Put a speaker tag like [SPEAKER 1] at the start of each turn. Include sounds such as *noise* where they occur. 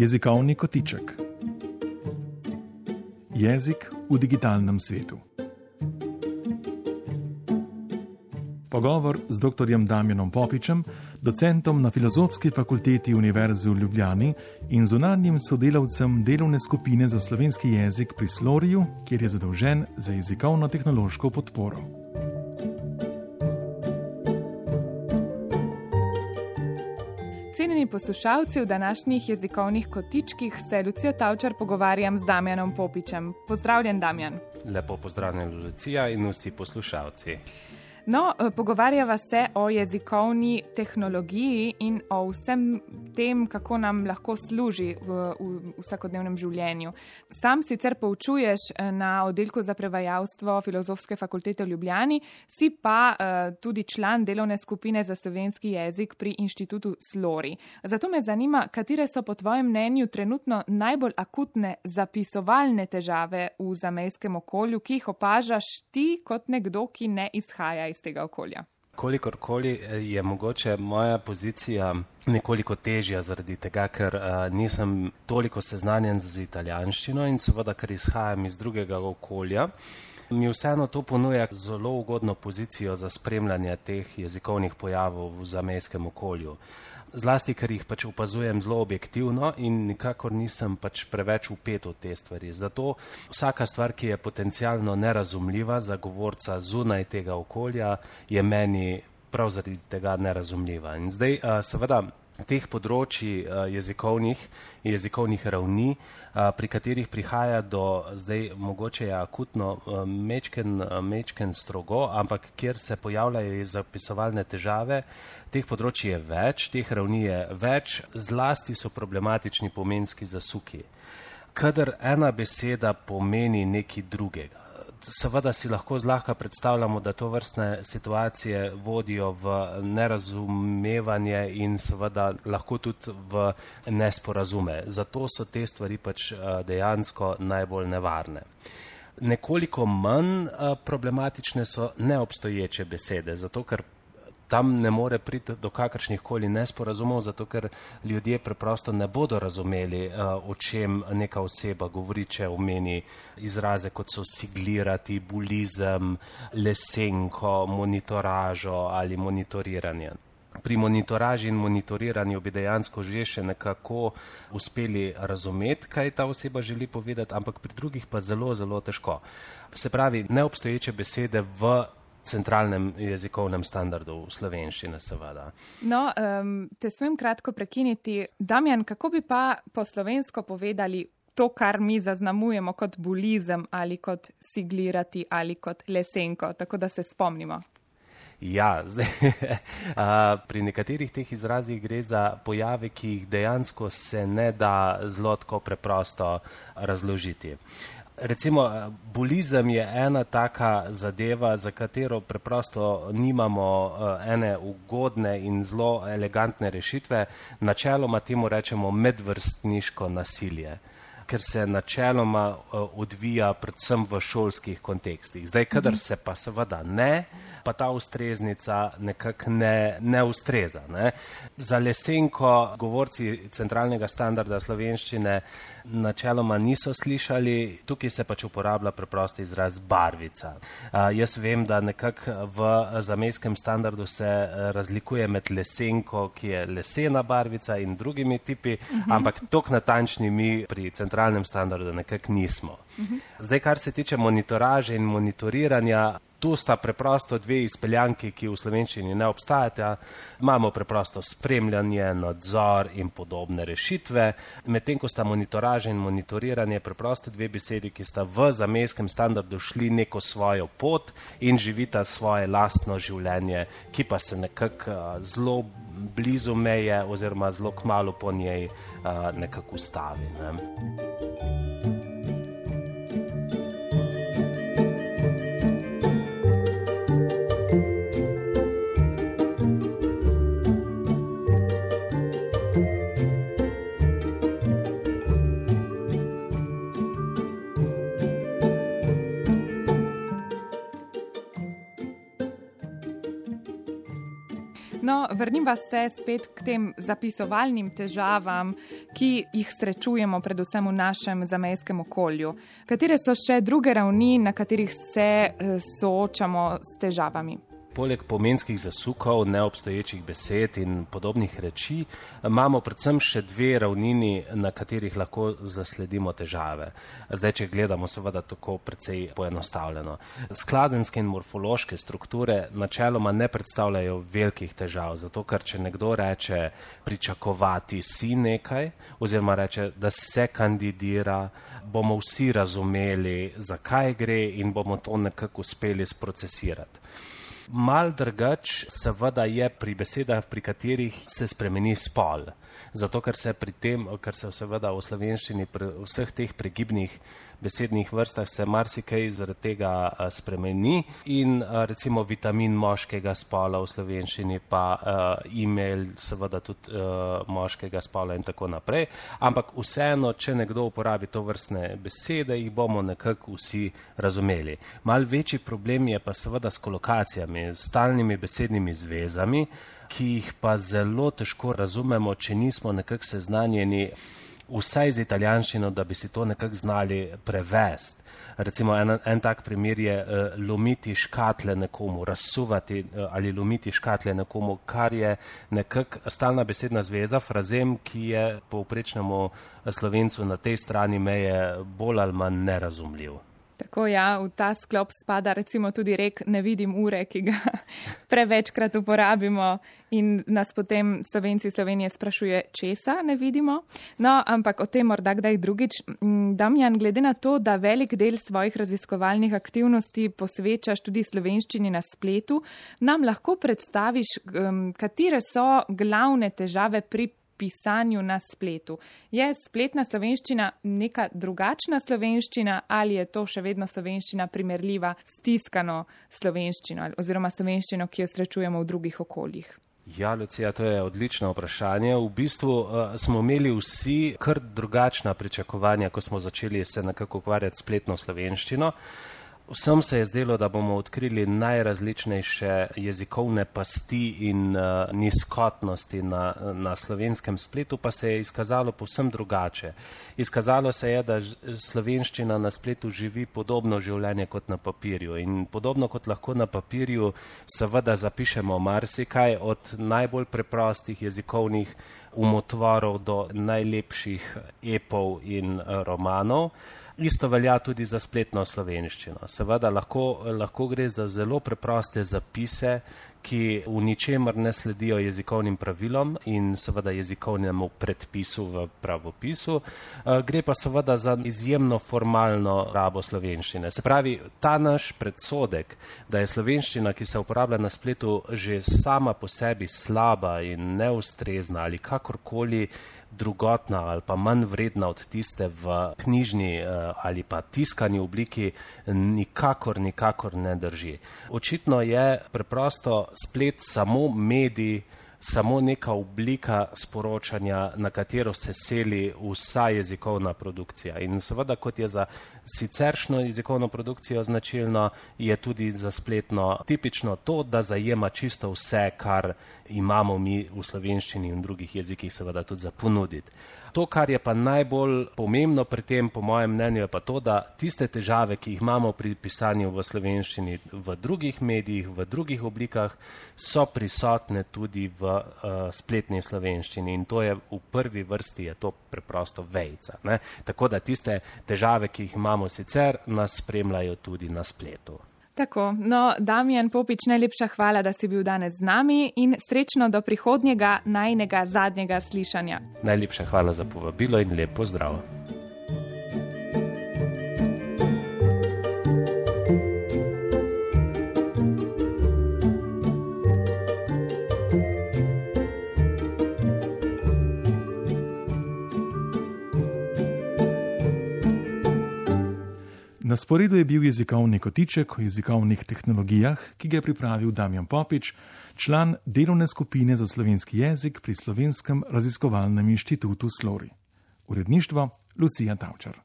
[SPEAKER 1] Jezikovni kotiček. Jezik v digitalnem svetu. Pogovor z dr. Damjanom Popičem, docentom na Filozofski fakulteti Univerze v Ljubljani in zunanjim sodelavcem delovne skupine za slovenski jezik pri Sloriju, kjer je zadolžen za jezikovno-tehnološko podporo.
[SPEAKER 2] Cenjeni poslušalci v današnjih jezikovnih kotičkih se Lucija Tavčar pogovarjam z Damjanom Popičem. Pozdravljen, Damjan.
[SPEAKER 3] Lepo pozdravljen, Lucija in vsi poslušalci.
[SPEAKER 2] No, eh, pogovarjava se o jezikovni tehnologiji in o vsem tem, kako nam lahko služi v, v vsakodnevnem življenju. Sam sicer poučuješ eh, na oddelku za prevajalstvo Filozofske fakultete v Ljubljani, si pa uh, tudi član delovne skupine za slovenski jezik pri inštitutu Slori. Zato me zanima, katere so po tvojem mnenju trenutno najbolj akutne zapisovalne težave v zamejskem okolju, ki jih opažaš ti kot nekdo, ki ne izhaja iz tega okolja.
[SPEAKER 3] Kolikorkoli eh, je mogoče moja pozicija nekoliko težja zaradi tega, ker uh, nisem toliko seznanjen z italijanščino in seveda, ker izhajam iz drugega okolja, mi vseeno to ponuja zelo ugodno pozicijo za spremljanje teh jezikovnih pojavov v zamejskem okolju. Zlasti ker jih pač opazujem zelo objektivno in nikakor nisem pač preveč upet v te stvari. Zato vsaka stvar, ki je potencialno nerazumljiva za govorca zunaj tega okolja, je meni prav zaradi tega nerazumljiva. In zdaj, seveda, teh področji jezikovnih, jezikovnih ravni, pri katerih prihaja do zdaj mogoče je akutno mečken, mečken strogo, ampak kjer se pojavljajo zapisovalne težave, teh področji je več, teh ravni je več, zlasti so problematični pomenski zasuki. Kadar ena beseda pomeni nekaj drugega, seveda si lahko zlahka predstavljamo, da to vrstne situacije vodijo v nerazumevanje in seveda lahko tudi v nesporazume. Zato so te stvari pač eh, dejansko najbolj nevarne. Nekoliko manj eh, problematične so neobstoječe besede, zato ker tam ne more priti do kakršnih koli nesporazumov, zato ker ljudje preprosto ne bodo razumeli, uh, o čem neka oseba govori, če omeni izraze kot so siglirati, bulizem, lesenko, monitoražo ali monitoriranje. Pri monitoraži in monitoriranju bi dejansko že še nekako uspeli razumeti, kaj ta oseba želi povedati, ampak pri drugih pa zelo, zelo težko. Se pravi, neobstoječe besede v centralnem jezikovnem standardu v slovenščini, seveda.
[SPEAKER 2] No, um, te smem kratko prekiniti. Damjan, kako bi pa po slovensko povedali to, kar mi zaznamujemo kot bulizem ali kot siglirati ali kot lesenko, tako da se spomnimo?
[SPEAKER 3] Ja, *laughs* zdaj, pri nekaterih teh izrazih gre za pojave, ki jih dejansko se ne da zelo tako preprosto razložiti recimo, eh, bulizem je ena taka zadeva, za katero preprosto nimamo uh, ene ugodne in zelo elegantne rešitve. Načeloma temu rečemo medvrstniško nasilje, ker se načeloma uh, odvija predvsem v šolskih kontekstih. Zdaj, kadar se pa seveda ne, pa ta ustreznica nekako ne, ne ustreza. Ne. Za lesenko govorci centralnega standarda slovenščine načeloma niso slišali, tukaj se pač uporablja preprosti izraz barvica. Uh, jaz vem, da nekako v zamejskem standardu se razlikuje med lesenko, ki je lesena barvica in drugimi tipi, uh mhm. -huh. ampak tok natančni mi pri centralnem standardu nekako nismo. Zdaj, kar se tiče monitoraže in monitoriranja, Tu sta preprosto dve izpeljanki, ki v slovenščini ne obstajata. Imamo preprosto spremljanje, nadzor in podobne rešitve, medtem ko sta monitoraž in monitoriranje preprosto dve besedi, ki sta v zamejskem standardu šli neko svojo pot in živita svoje lastno življenje, ki pa se nekako zelo blizu meje oziroma zelo kmalo po njej nekako ustavi. Ne.
[SPEAKER 2] No, vrnimo se spet k tem zapisovalnim težavam, ki jih srečujemo predvsem v našem zamejskem okolju. Katere so še druge ravni, na katerih se eh, soočamo s težavami?
[SPEAKER 3] Poleg pomenskih zasukov, neobstoječih besed in podobnih reči, imamo predvsem še dve ravnini, na katerih lahko zasledimo težave. Zdaj, če gledamo, seveda, tako precej poenostavljeno. Skladenske in morfološke strukture načeloma ne predstavljajo velikih težav, zato ker če nekdo reče pričakovati si nekaj, oziroma reče, da se kandidira, bomo vsi razumeli, zakaj gre in bomo to nekako uspeli sprocesirati. Mal drugač, seveda, je pri besedah, pri katerih se spremeni spol. Zato, ker se pri tem, ker se seveda v slovenščini, pri vseh teh pregibnih besednih vrstah se marsikaj zaradi tega spremeni in recimo vitamin moškega spola v slovenščini pa uh, e-mail seveda tudi uh, moškega spola in tako naprej. Ampak vseeno, če nekdo uporabi to vrstne besede, jih bomo nekako vsi razumeli. Mal večji problem je pa seveda s kolokacijami, s stalnimi besednimi zvezami, ki jih pa zelo težko razumemo, če nismo nekako seznanjeni vsaj z italijanščino, da bi si to nekako znali prevesti. Recimo en, en tak primer je uh, lomiti škatle nekomu, razsuvati uh, ali lomiti škatle nekomu, kar je nekako stalna besedna zveza, frazem, ki je povprečnemu slovencu na tej strani meje bolj ali manj nerazumljiv.
[SPEAKER 2] Tako ja, v ta sklop spada recimo tudi rek ne vidim ure, ki ga *laughs* prevečkrat uporabimo in nas potem slovenci Slovenije sprašuje, česa ne vidimo. No, ampak o tem morda kdaj drugič. Mm, Damjan, glede na to, da velik del svojih raziskovalnih aktivnosti posvečaš tudi slovenščini na spletu, nam lahko predstaviš, katere so glavne težave pri pisanju na spletu. Je spletna slovenščina neka drugačna slovenščina ali je to še vedno slovenščina primerljiva s tiskano slovenščino oziroma slovenščino, ki jo srečujemo v drugih okoljih?
[SPEAKER 3] Ja, Lucija, to je odlično vprašanje. V bistvu uh, smo imeli vsi kar drugačna pričakovanja, ko smo začeli se nekako ukvarjati s spletno slovenščino. Uh, Vsem se je zdelo, da bomo odkrili najrazličnejše jezikovne pasti in uh, nizkotnosti na, na slovenskem spletu, pa se je izkazalo povsem drugače. Izkazalo se je, da slovenščina na spletu živi podobno življenje kot na papirju in podobno kot lahko na papirju seveda zapišemo marsikaj od najbolj preprostih jezikovnih umotvorov do najlepših epov in uh, romanov. Isto velja tudi za spletno slovenščino. Seveda lahko, lahko gre za zelo preproste zapise, ki v ničemer ne sledijo jezikovnim pravilom in seveda jezikovnemu predpisu v pravopisu. Eh, gre pa seveda za izjemno formalno rabo slovenščine. Se pravi, ta naš predsodek, da je slovenščina, ki se uporablja na spletu, že sama po sebi slaba in neustrezna ali kakorkoli drugotna ali pa manj vredna od tiste v knjižni eh, ali pa tiskani obliki, nikakor, nikakor ne drži. Očitno je preprosto splet samo medij, samo neka oblika sporočanja, na katero se seli vsa jezikovna produkcija. In seveda, kot je za siceršno jezikovno produkcijo značilno, je tudi za spletno tipično to, da zajema čisto vse, kar imamo mi v slovenščini in drugih jezikih, seveda tudi za ponuditi. To, kar je pa najbolj pomembno pri tem, po mojem mnenju, je pa to, da tiste težave, ki jih imamo pri pisanju v slovenščini, v drugih medijih, v drugih oblikah, so prisotne tudi v uh, spletni slovenščini in to je v prvi vrsti je to preprosto vejca. Ne? Tako da tiste težave, ki jih imamo sicer, nas spremljajo tudi na spletu.
[SPEAKER 2] Tako, no, Damjan Popič, najlepša hvala, da si bil danes z nami in srečno do prihodnjega najnega zadnjega slišanja.
[SPEAKER 3] Najlepša hvala za povabilo in lepo zdrav.
[SPEAKER 1] Na sporedu je bil jezikovni kotiček o jezikovnih tehnologijah, ki ga je pripravil Damjan Popič, član delovne skupine za slovenski jezik pri Slovenskem raziskovalnem inštitutu Slori. Uredništvo Lucija Tavčar.